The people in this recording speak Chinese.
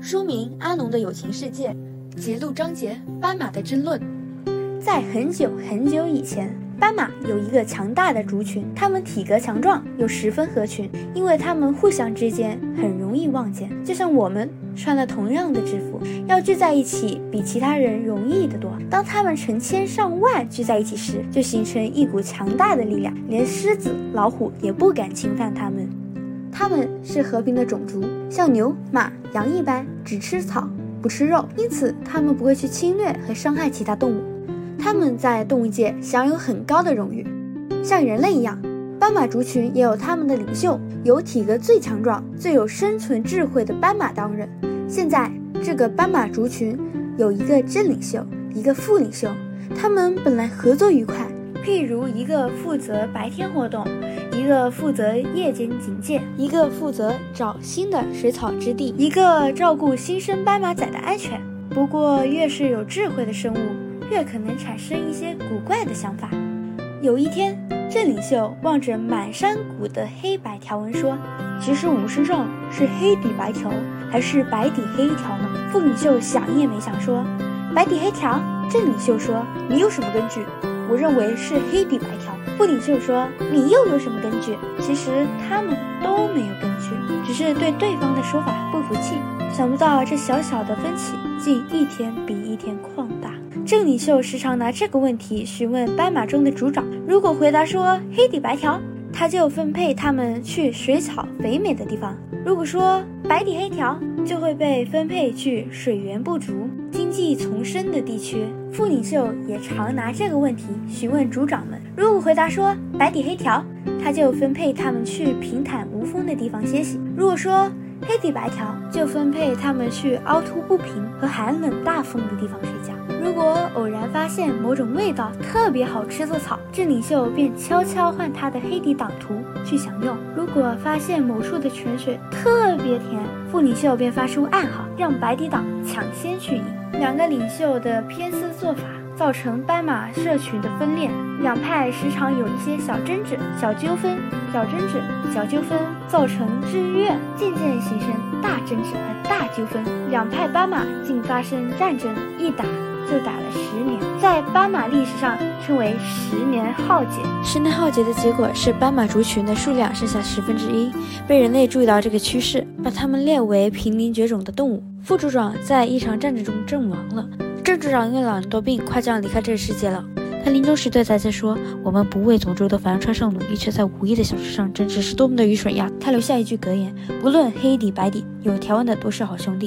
书名《阿农的友情世界》，节录章节《斑马的争论》。在很久很久以前，斑马有一个强大的族群，它们体格强壮，又十分合群，因为它们互相之间很容易望见。就像我们穿了同样的制服，要聚在一起比其他人容易得多。当它们成千上万聚在一起时，就形成一股强大的力量，连狮子、老虎也不敢侵犯它们。它们是和平的种族，像牛、马、羊一般，只吃草不吃肉，因此它们不会去侵略和伤害其他动物。它们在动物界享有很高的荣誉，像人类一样，斑马族群也有他们的领袖，由体格最强壮、最有生存智慧的斑马担任。现在，这个斑马族群有一个真领袖，一个副领袖，他们本来合作愉快。譬如，一个负责白天活动，一个负责夜间警戒，一个负责找新的水草之地，一个照顾新生斑马仔的安全。不过，越是有智慧的生物，越可能产生一些古怪的想法。有一天，郑领袖望着满山谷的黑白条纹说：“其实我们身上是黑底白条，还是白底黑条呢？”副领袖想也没想说：“白底黑条。”郑领袖说：“你有什么根据？”我认为是黑底白条。副领袖说：“你又有什么根据？”其实他们都没有根据，只是对对方的说法不服气。想不到这小小的分歧，竟一天比一天扩大。郑领袖时常拿这个问题询问斑马中的组长，如果回答说黑底白条，他就分配他们去水草肥美的地方；如果说白底黑条，就会被分配去水源不足、经济丛生的地区。副领袖也常拿这个问题询问族长们，如果回答说白底黑条，他就分配他们去平坦无风的地方歇息；如果说黑底白条，就分配他们去凹凸不平和寒冷大风的地方睡觉。如果发现某种味道特别好吃的草，郑领袖便悄悄换他的黑底党徒去享用。如果发现某处的泉水特别甜，副领袖便发出暗号，让白底党抢先去饮。两个领袖的偏私做法。造成斑马社群的分裂，两派时常有一些小争执、小纠纷、小争执、小纠纷，造成日月，渐渐形成大争执和大纠纷。两派斑马竟发生战争，一打就打了十年，在斑马历史上称为十年浩劫。十年浩劫的结果是斑马族群的数量剩下十分之一。被人类注意到这个趋势，把它们列为濒临绝种的动物。副族长在一场战争中阵亡了。郑族长因为老人多病，快将离开这个世界了。他临终时对大家说：“我们不为种族的繁川上努力，却在无意的小事上争执，是多么的愚蠢呀！”他留下一句格言：“不论黑底白底，有条纹的都是好兄弟。”